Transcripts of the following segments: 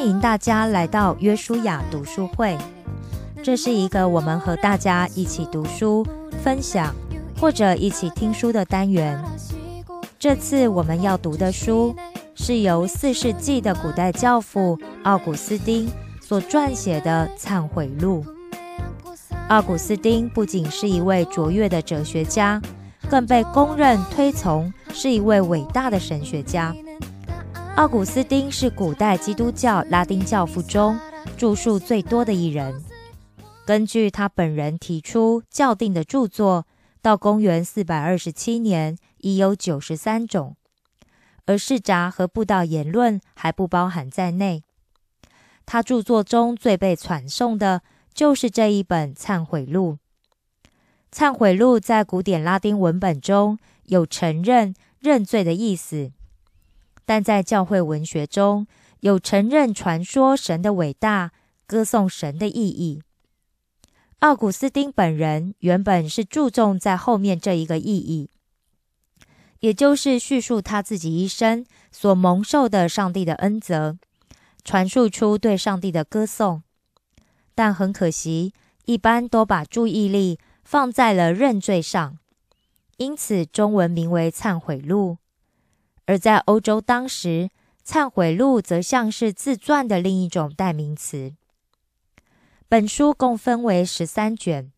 欢迎大家来到约书亚读书会。这是一个我们和大家一起读书、分享或者一起听书的单元。这次我们要读的书是由四世纪的古代教父奥古斯丁所撰写的《忏悔录》。奥古斯丁不仅是一位卓越的哲学家，更被公认推崇是一位伟大的神学家。奥古斯丁是古代基督教拉丁教父中著述最多的一人。根据他本人提出教定的著作，到公元四百二十七年已有九十三种，而世札和布道言论还不包含在内。他著作中最被传颂的就是这一本《忏悔录》。《忏悔录》在古典拉丁文本中有承认、认罪的意思。但在教会文学中有承认传说神的伟大、歌颂神的意义。奥古斯丁本人原本是注重在后面这一个意义，也就是叙述他自己一生所蒙受的上帝的恩泽，传述出对上帝的歌颂。但很可惜，一般都把注意力放在了认罪上，因此中文名为《忏悔录》。而在欧洲，当时《忏悔录》则像是自传的另一种代名词。本书共分为十三卷，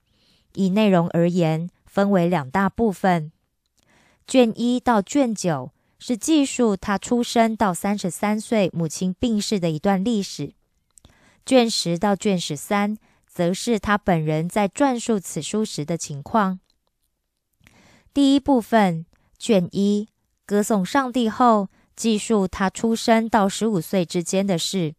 以内容而言，分为两大部分。卷一到卷九是记述他出生到三十三岁母亲病逝的一段历史，卷十到卷十三则是他本人在撰述此书时的情况。第一部分，卷一。歌颂上帝后，记述他出生到十五岁之间的事。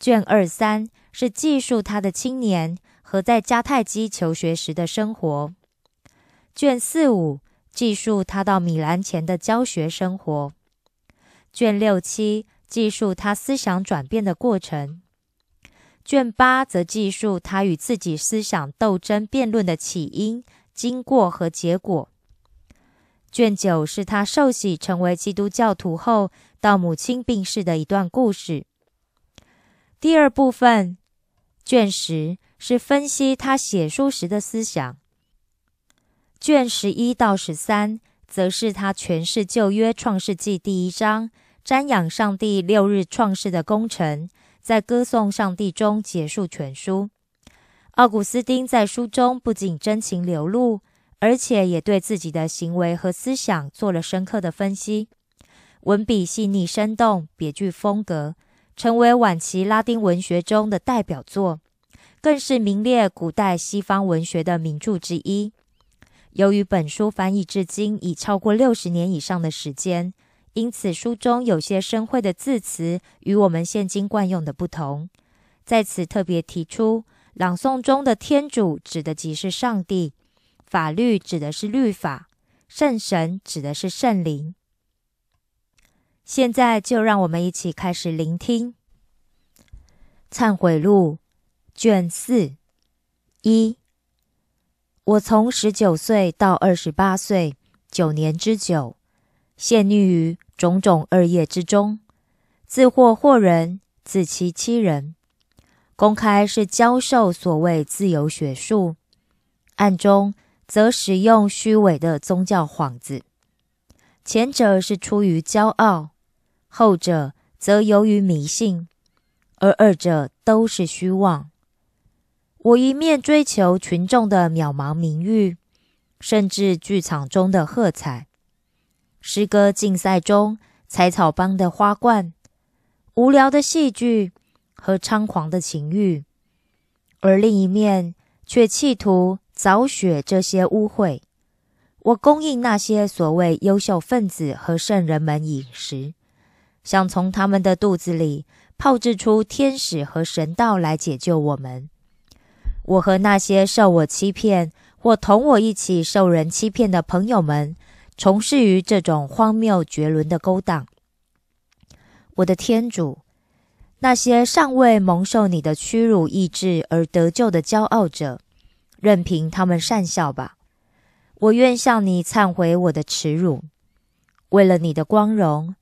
卷二三是记述他的青年和在迦太基求学时的生活。卷四五记述他到米兰前的教学生活。卷六七记述他思想转变的过程。卷八则记述他与自己思想斗争辩论的起因、经过和结果。卷九是他受洗成为基督教徒后，到母亲病逝的一段故事。第二部分，卷十是分析他写书时的思想。卷十一到十三则是他诠释旧约创世纪第一章，瞻仰上帝六日创世的工程，在歌颂上帝中结束全书。奥古斯丁在书中不仅真情流露。而且也对自己的行为和思想做了深刻的分析，文笔细腻生动，别具风格，成为晚期拉丁文学中的代表作，更是名列古代西方文学的名著之一。由于本书翻译至今已超过六十年以上的时间，因此书中有些生会的字词与我们现今惯用的不同。在此特别提出，朗诵中的天主指的即是上帝。法律指的是律法，圣神指的是圣灵。现在就让我们一起开始聆听《忏悔录》卷四一。我从十九岁到二十八岁，九年之久，陷溺于种种恶业之中，自祸祸人，自欺欺人。公开是教授所谓自由学术，暗中。则使用虚伪的宗教幌子，前者是出于骄傲，后者则由于迷信，而二者都是虚妄。我一面追求群众的渺茫名誉，甚至剧场中的喝彩、诗歌竞赛中采草帮的花冠、无聊的戏剧和猖狂的情欲，而另一面却企图。凿雪这些污秽，我供应那些所谓优秀分子和圣人们饮食，想从他们的肚子里炮制出天使和神道来解救我们。我和那些受我欺骗或同我一起受人欺骗的朋友们，从事于这种荒谬绝伦的勾当。我的天主，那些尚未蒙受你的屈辱意志而得救的骄傲者。任凭他们善笑吧，我愿向你忏悔我的耻辱。为了你的光荣，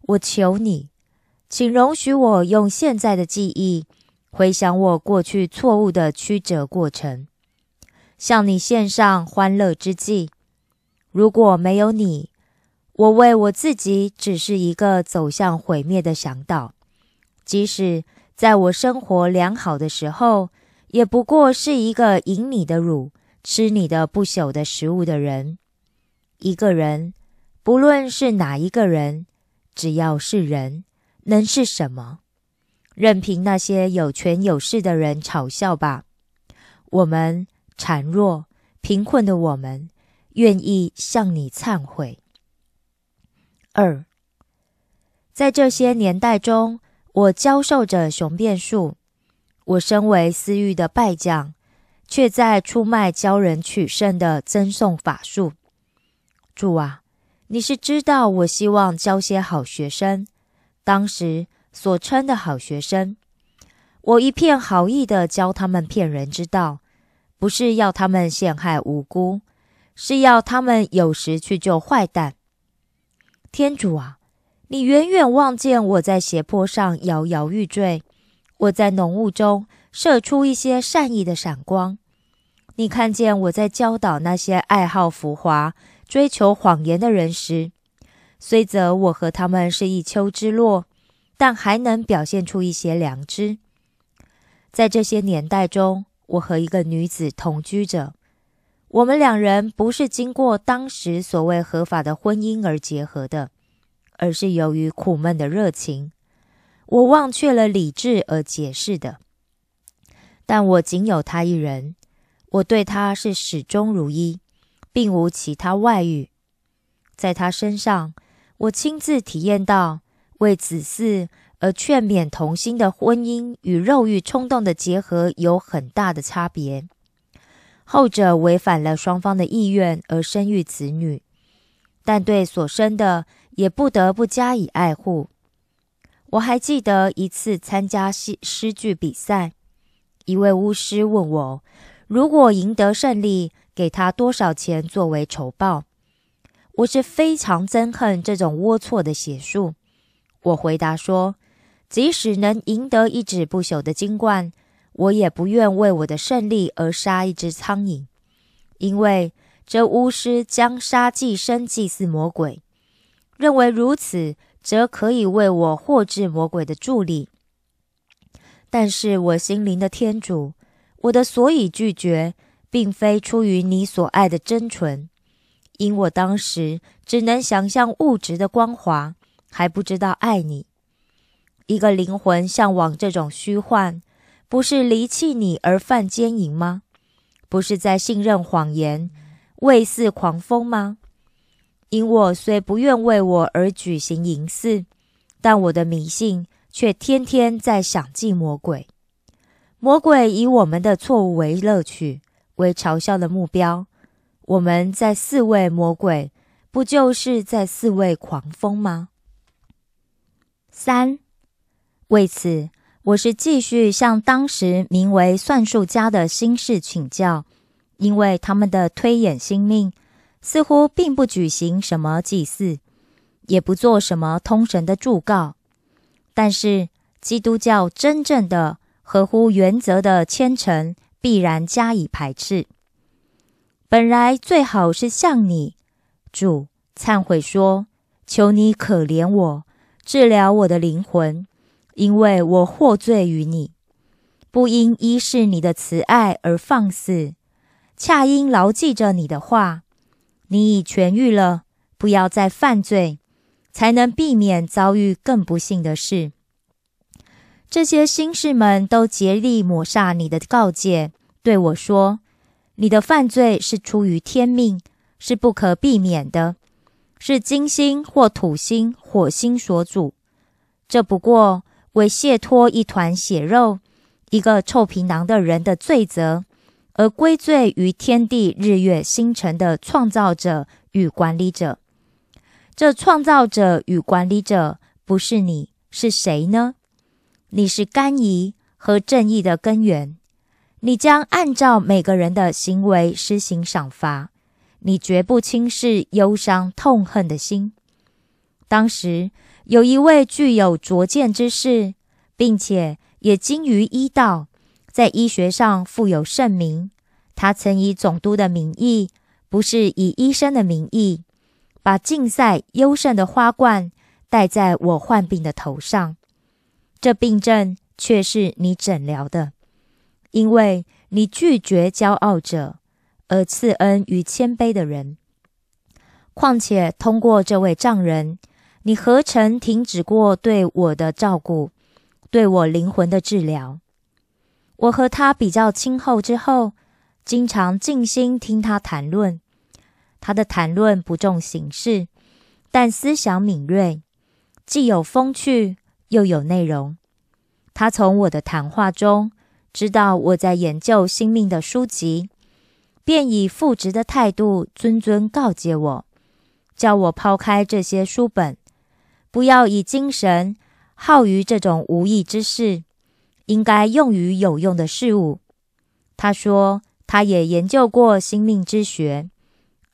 我求你请容许我用现在的记忆回想我过去错误的曲折过程，向你献上欢乐之祭。如果没有你，我为我自己只是一个走向毁灭的向导。即使在我生活良好的时候，也不过是一个饮你的乳、吃你的不朽的食物的人。一个人，不论是哪一个人，只要是人，能是什么？任凭那些有权有势的人嘲笑吧。我们孱弱、贫困的我们，愿意向你忏悔。二，在这些年代中，我教授着雄辩术。我身为私欲的败将，却在出卖教人取胜的赠送法术。主啊，你是知道我希望教些好学生，当时所称的好学生，我一片好意的教他们骗人之道，不是要他们陷害无辜，是要他们有时去救坏蛋。天主啊，你远远望见我在斜坡上摇摇欲坠，我在浓雾中射出一些善意的闪光。你看见我在教导那些爱好浮华、追求谎言的人时，虽则我和他们是一丘之貉，但还能表现出一些良知。在这些年代中，我和一个女子同居着。我们两人不是经过当时所谓合法的婚姻而结合的，而是由于苦闷的热情，我忘却了理智而解释的。但我仅有他一人，我对他是始终如一，并无其他外遇。在他身上，我亲自体验到为子嗣而劝勉同心的婚姻与肉欲冲动的结合有很大的差别。后者违反了双方的意愿而生育子女，但对所生的也不得不加以爱护。我还记得一次参加诗诗句比赛，一位巫师问我，如果赢得胜利，给他多少钱作为酬报？我是非常憎恨这种龌龊的邪术。我回答说，即使能赢得一纸不朽的金冠。我也不愿为我的胜利而杀一只苍蝇，因为这巫师将杀祭生祭祀魔鬼，认为如此则可以为我获致魔鬼的助力。但是我心灵的天主，我的所以拒绝，并非出于你所爱的真纯，因我当时只能想象物质的光华，还不知道爱你。一个灵魂向往这种虚幻。不是离弃你而犯奸淫吗？不是在信任谎言，为似狂风吗？因我虽不愿为我而举行淫祀，但我的迷信却天天在想祭魔鬼。魔鬼以我们的错误为乐趣，为嘲笑的目标。我们在四位魔鬼，不就是在四位狂风吗？三，为此。我是继续向当时名为算术家的新士请教，因为他们的推演心命似乎并不举行什么祭祀，也不做什么通神的祝告。但是基督教真正的合乎原则的虔诚必然加以排斥。本来最好是向你主忏悔说：“求你可怜我，治疗我的灵魂。”因为我获罪于你，不因依视你的慈爱而放肆，恰因牢记着你的话，你已痊愈了，不要再犯罪，才能避免遭遇更不幸的事。这些心事们都竭力抹煞你的告诫，对我说：“你的犯罪是出于天命，是不可避免的，是金星或土星、火星所主。这不过。”为卸脱一团血肉、一个臭皮囊的人的罪责，而归罪于天地日月星辰的创造者与管理者。这创造者与管理者不是你，是谁呢？你是甘怡和正义的根源。你将按照每个人的行为施行赏罚。你绝不轻视忧伤痛恨的心。当时有一位具有拙见之士，并且也精于医道，在医学上富有盛名。他曾以总督的名义，不是以医生的名义，把竞赛优胜的花冠戴在我患病的头上。这病症却是你诊疗的，因为你拒绝骄傲者，而赐恩于谦卑的人。况且通过这位丈人，你何曾停止过对我的照顾，对我灵魂的治疗？我和他比较亲厚之后。经常静心听他谈论，他的谈论不重形式，但思想敏锐，既有风趣又有内容。他从我的谈话中知道我在研究新命的书籍，便以负直的态度谆谆告诫我，叫我抛开这些书本，不要以精神耗于这种无益之事，应该用于有用的事物。他说。他也研究过 sinh 命之学，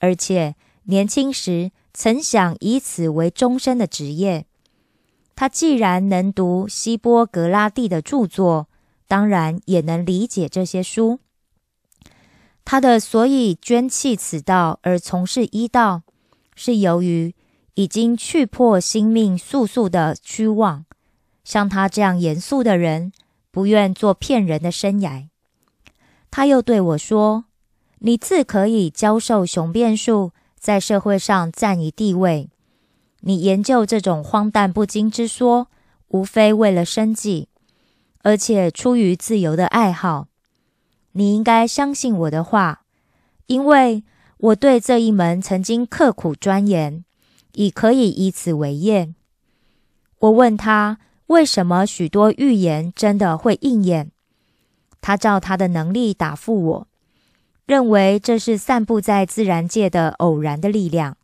而且年轻时曾想以此为终身的职业。他既然能读希波格拉蒂的著作，当然也能理解这些书。他的所以捐弃此道而从事医道，是由于已经去破心命素素的虚妄。像他这样严肃的人，不愿做骗人的生涯。他又对我说：“你自可以教授雄辩术，在社会上占一地位。你研究这种荒诞不经之说，无非为了生计，而且出于自由的爱好。你应该相信我的话，因为我对这一门曾经刻苦钻研，已可以以此为业。”我问他：“为什么许多预言真的会应验？”他照他的能力答复我，认为这是散布在自然界的偶然的力量。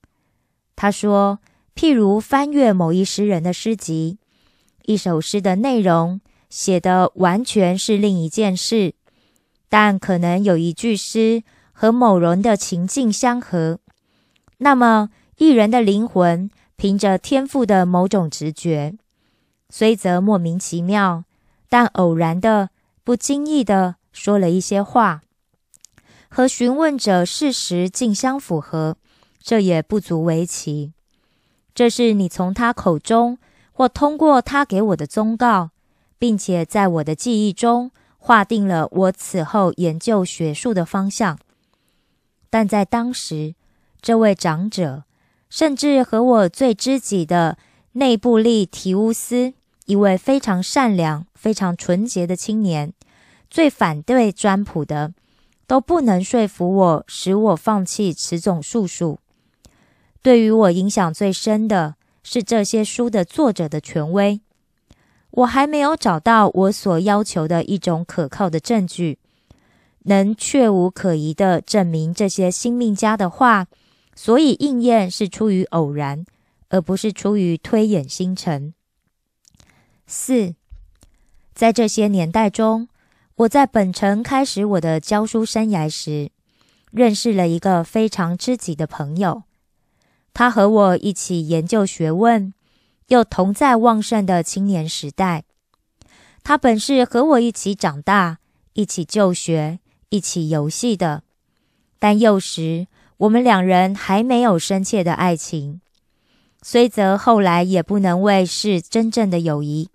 他说，譬如翻阅某一诗人的诗集，一首诗的内容写的完全是另一件事，但可能有一句诗和某人的情境相合。那么，一人的灵魂凭着天赋的某种直觉，虽则莫名其妙，但偶然的。不经意的说了一些话，和询问者事实竟相符合，这也不足为奇。这是你从他口中或通过他给我的忠告，并且在我的记忆中划定了我此后研究学术的方向。但在当时，这位长者甚至和我最知己的内布利提乌斯。一位非常善良、非常纯洁的青年，最反对占卜的，都不能说服我，使我放弃此种术数。对于我影响最深的是这些书的作者的权威。我还没有找到我所要求的一种可靠的证据，能确无可疑的证明这些新命家的话，所以应验是出于偶然，而不是出于推演星辰。四，在这些年代中，我在本城开始我的教书生涯时，认识了一个非常知己的朋友。他和我一起研究学问，又同在旺盛的青年时代。他本是和我一起长大、一起就学、一起游戏的，但幼时我们两人还没有深切的爱情，虽则后来也不能谓是真正的友谊。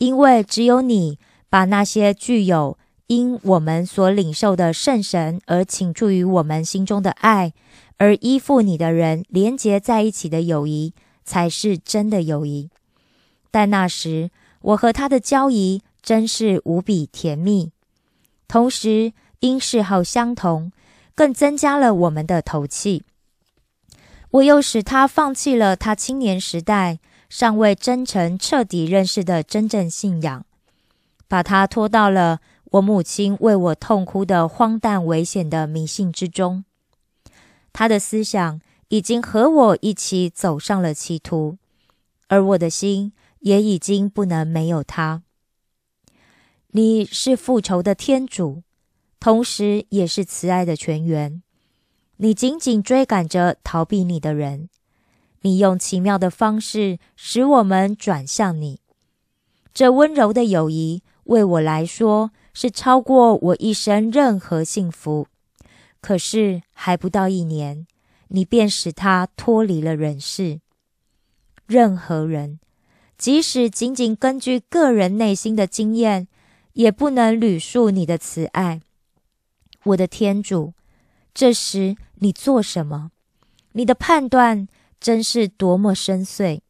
因为只有你把那些具有因我们所领受的圣神而倾注于我们心中的爱，而依附你的人连结在一起的友谊，才是真的友谊。但那时我和他的交谊真是无比甜蜜，同时因嗜好相同，更增加了我们的投契。我又使他放弃了他青年时代。尚未真诚彻底认识的真正信仰，把他拖到了我母亲为我痛哭的荒诞危险的迷信之中。他的思想已经和我一起走上了歧途，而我的心也已经不能没有他。你是复仇的天主，同时也是慈爱的泉源。你紧紧追赶着逃避你的人。你用奇妙的方式使我们转向你。这温柔的友谊，为我来说是超过我一生任何幸福。可是还不到一年，你便使他脱离了人世。任何人，即使仅仅根据个人内心的经验，也不能捋述你的慈爱，我的天主。这时你做什么？你的判断真是多么深邃。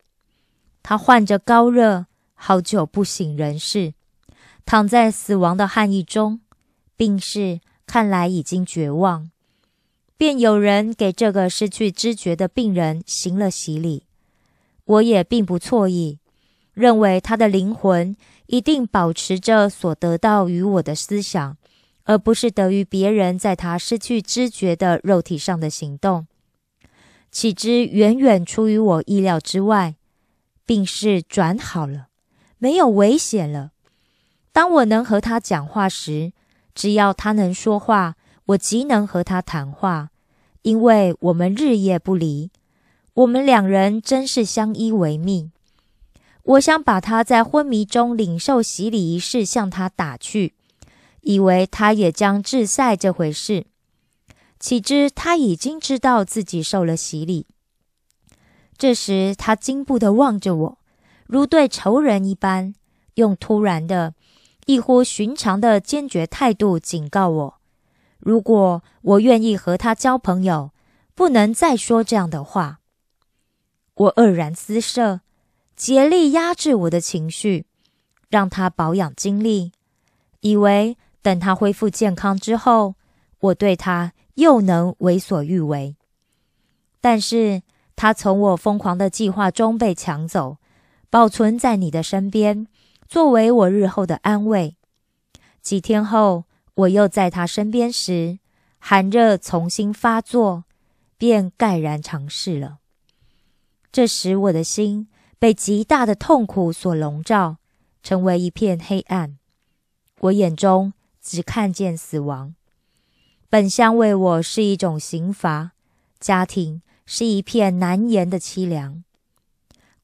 他患着高热，好久不省人事，躺在死亡的汗意中，病逝。看来已经绝望，便有人给这个失去知觉的病人行了洗礼。我也并不错意，认为他的灵魂一定保持着所得到于我的思想，而不是得于别人在他失去知觉的肉体上的行动。岂知远远出于我意料之外，病势转好了，没有危险了。当我能和他讲话时。只要他能说话，我即能和他谈话，因为我们日夜不离。我们两人真是相依为命。我想把他在昏迷中领受洗礼仪式向他打去，以为他也将致赛这回事。岂知他已经知道自己受了洗礼。这时他惊怖地望着我，如对仇人一般，用突然的。异乎寻常的坚决态度警告我：如果我愿意和他交朋友，不能再说这样的话。我愕然失色，竭力压制我的情绪，让他保养精力，以为等他恢复健康之后，我对他又能为所欲为。但是他从我疯狂的计划中被抢走，保存在你的身边。作为我日后的安慰，几天后我又在他身边时，寒热重新发作，便盖然尝试了。这时我的心被极大的痛苦所笼罩，成为一片黑暗。我眼中只看见死亡。本相为我是一种刑罚，家庭是一片难言的凄凉。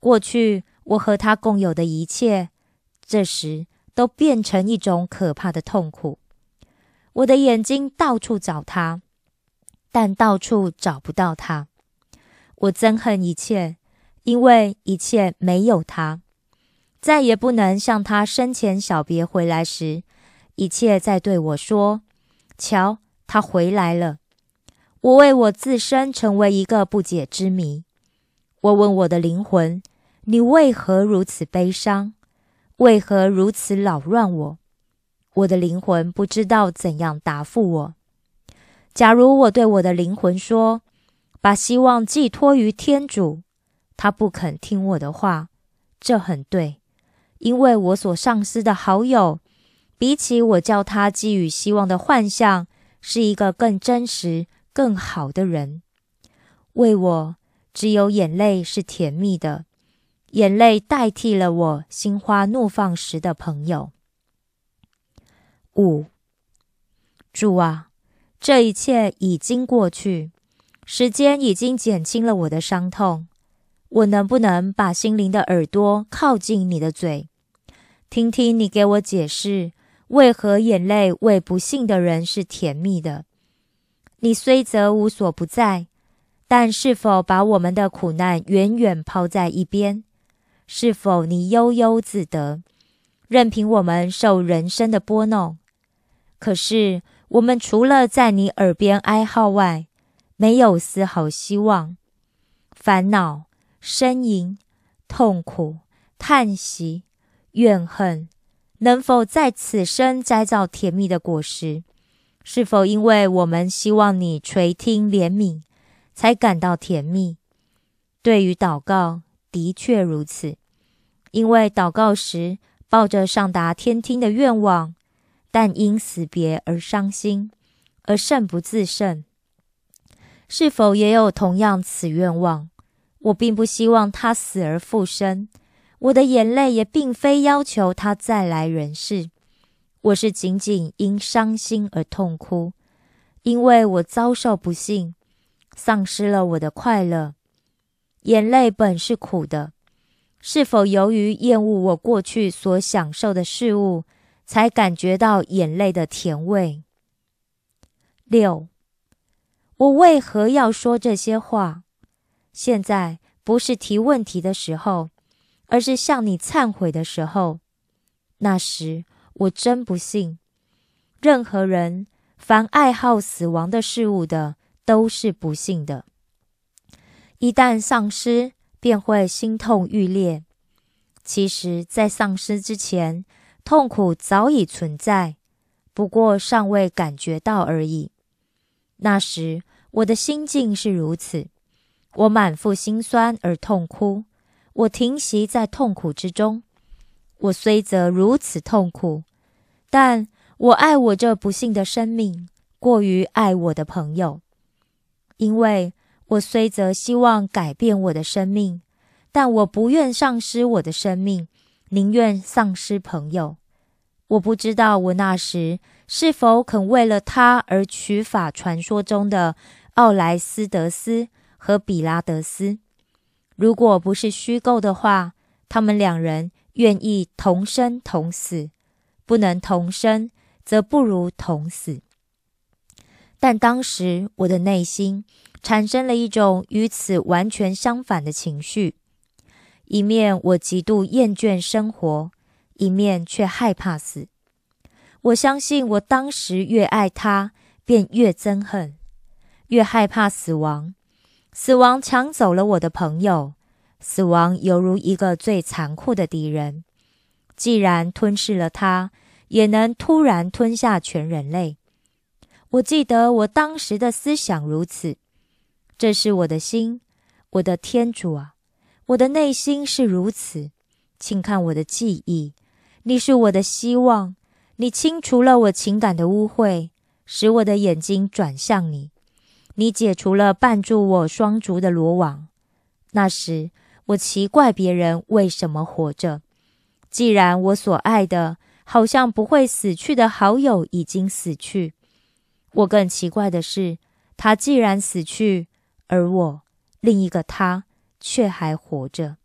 过去我和他共有的一切。这时，都变成一种可怕的痛苦。我的眼睛到处找他，但到处找不到他。我憎恨一切，因为一切没有他，再也不能像他生前小别回来时，一切在对我说：“瞧，他回来了。”我为我自身成为一个不解之谜。我问我的灵魂：“你为何如此悲伤？”为何如此扰乱我？我的灵魂不知道怎样答复我。假如我对我的灵魂说，把希望寄托于天主，他不肯听我的话，这很对，因为我所丧失的好友，比起我叫他寄予希望的幻象，是一个更真实、更好的人。为我，只有眼泪是甜蜜的。眼泪代替了我心花怒放时的朋友。五，主啊，这一切已经过去，时间已经减轻了我的伤痛。我能不能把心灵的耳朵靠近你的嘴，听听你给我解释，为何眼泪为不幸的人是甜蜜的？你虽则无所不在，但是否把我们的苦难远远抛在一边？是否你悠悠自得，任凭我们受人生的拨弄？可是我们除了在你耳边哀号外，没有丝毫希望。烦恼、呻吟、痛苦、叹息、怨恨，能否在此生摘造甜蜜的果实？是否因为我们希望你垂听怜悯，才感到甜蜜？对于祷告。的确如此，因为祷告时抱着上达天听的愿望，但因死别而伤心，而胜不自胜。是否也有同样此愿望？我并不希望他死而复生，我的眼泪也并非要求他再来人世。我是仅仅因伤心而痛哭，因为我遭受不幸，丧失了我的快乐。眼泪本是苦的，是否由于厌恶我过去所享受的事物，才感觉到眼泪的甜味？六，我为何要说这些话？现在不是提问题的时候，而是向你忏悔的时候。那时我真不信，任何人凡爱好死亡的事物的，都是不幸的。一旦丧失，便会心痛欲裂。其实，在丧失之前，痛苦早已存在，不过尚未感觉到而已。那时我的心境是如此，我满腹心酸而痛哭，我停息在痛苦之中。我虽则如此痛苦，但我爱我这不幸的生命，过于爱我的朋友。因为我虽则希望改变我的生命，但我不愿丧失我的生命，宁愿丧失朋友。我不知道我那时是否肯为了他而取法传说中的奥莱斯德斯和比拉德斯。如果不是虚构的话，他们两人。愿意同生同死，不能同生，则不如同死。但当时我的内心产生了一种与此完全相反的情绪：一面我极度厌倦生活，一面却害怕死。我相信，我当时越爱他，便越憎恨，越害怕死亡。死亡抢走了我的朋友。死亡犹如一个最残酷的敌人，既然吞噬了他，也能突然吞下全人类。我记得我当时的思想如此，这是我的心，我的天主啊，我的内心是如此。请看我的记忆，你是我的希望，你清除了我情感的污秽，使我的眼睛转向你，你解除了绊住我双足的罗网。那时。我奇怪别人为什么活着，既然我所爱的，好像不会死去的好友已经死去。我更奇怪的是，他既然死去，而我另一个他却还活着。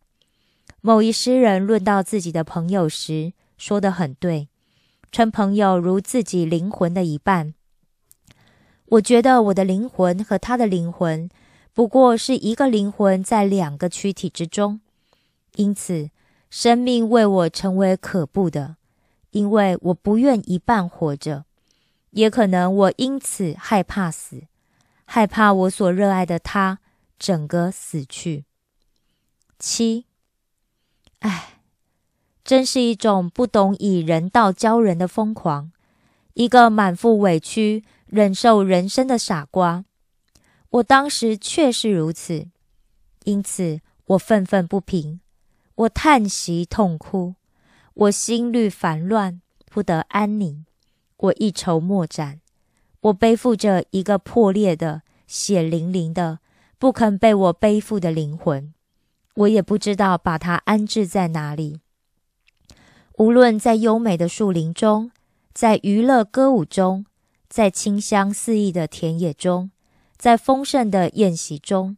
某一诗人论到自己的朋友时说得很对，称朋友如自己灵魂的一半。我觉得我的灵魂和他的灵魂。不过是一个灵魂在两个躯体之中，因此生命为我成为可怖的，因为我不愿一半活着，也可能我因此害怕死，害怕我所热爱的他整个死去。七，唉，真是一种不懂以人道教人的疯狂，一个满腹委屈忍受人生的傻瓜。我当时确是如此，因此我愤愤不平，我叹息痛哭，我心虑烦乱，不得安宁，我一筹莫展，我背负着一个破裂的、血淋淋的、不肯被我背负的灵魂，我也不知道把它安置在哪里。无论在优美的树林中，在娱乐歌舞中，在清香四溢的田野中。在丰盛的宴席中，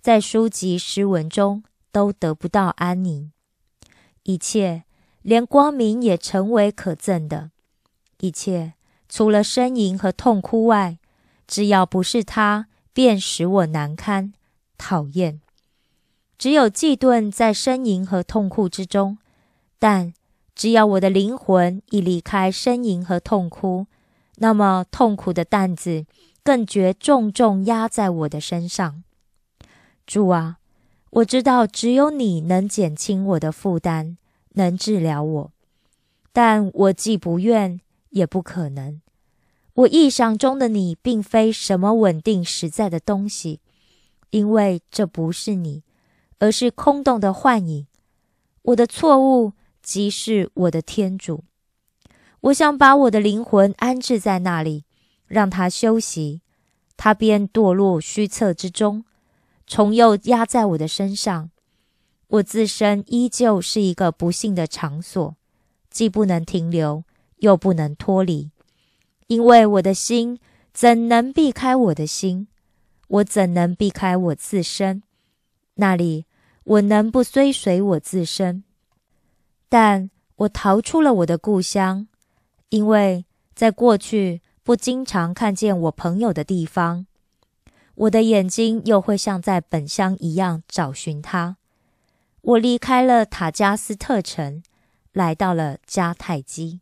在书籍诗文中，都得不到安宁。一切，连光明也成为可憎的。一切，除了呻吟和痛哭外，只要不是他，便使我难堪、讨厌。只有嫉顿在呻吟和痛哭之中，但只要我的灵魂已离开呻吟和痛哭，那么痛苦的担子。更觉重重压在我的身上，主啊，我知道只有你能减轻我的负担，能治疗我，但我既不愿，也不可能。我意想中的你，并非什么稳定实在的东西，因为这不是你，而是空洞的幻影。我的错误即是我的天主。我想把我的灵魂安置在那里。让它休息，它便堕落虚测之中，重又压在我的身上。我自身依旧是一个不幸的场所，既不能停留，又不能脱离，因为我的心怎能避开我的心？我怎能避开我自身？那里我能不追随我自身？但我逃出了我的故乡，因为在过去不经常看见我朋友的地方，我的眼睛又会像在本乡一样找寻他。我离开了塔加斯特城，来到了迦太基。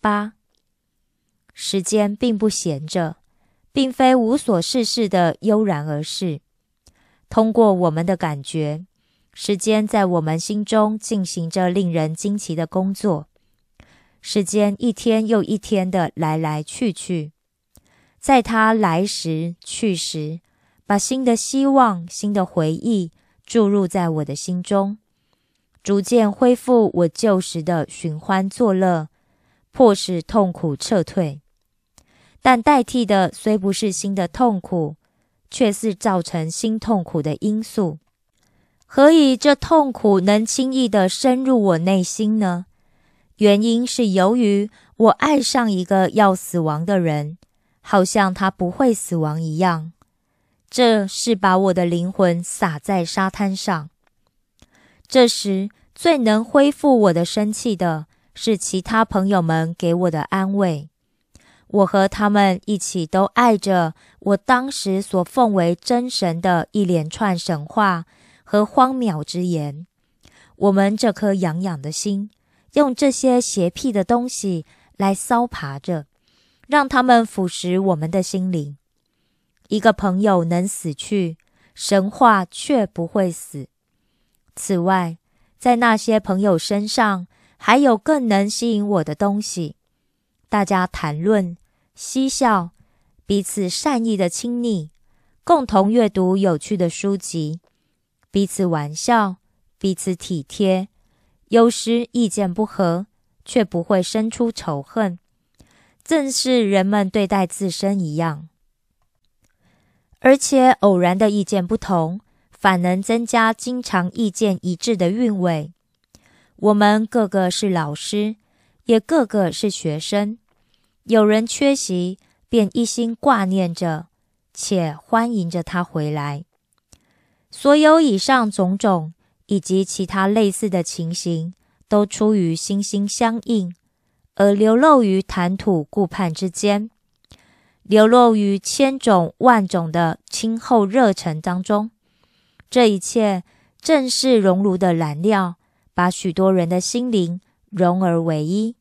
八，时间并不闲着，并非无所事事的悠然而逝。通过我们的感觉，时间在我们心中进行着令人惊奇的工作。时间一天又一天的来来去去，在它来时去时，把新的希望、新的回忆注入在我的心中，逐渐恢复我旧时的寻欢作乐，迫使痛苦撤退。但代替的虽不是新的痛苦。却是造成新痛苦的因素。何以这痛苦能轻易的深入我内心呢？原因是由于我爱上一个要死亡的人，好像他不会死亡一样。这是把我的灵魂撒在沙滩上。这时最能恢复我的生气的是其他朋友们给我的安慰。我和他们一起都爱着我当时所奉为真神的一连串神话和荒谬之言。我们这颗痒痒的心，用这些邪僻的东西来骚爬着，让他们腐蚀我们的心灵。一个朋友能死去，神话却不会死。此外，在那些朋友身上，还有更能吸引我的东西。大家谈论。嬉笑，彼此善意的亲昵，共同阅读有趣的书籍，彼此玩笑，彼此体贴。有时意见不合，却不会生出仇恨，正是人们对待自身一样。而且偶然的意见不同，反能增加经常意见一致的韵味。我们个个是老师，也个个是学生。有人缺席，便一心挂念着，且欢迎着他回来。所有以上种种，以及其他类似的情形，都出于心心相印，而流露于谈吐顾盼之间，流露于千种万种的亲厚热忱当中。这一切正是熔炉的燃料，把许多人的心灵融而为一。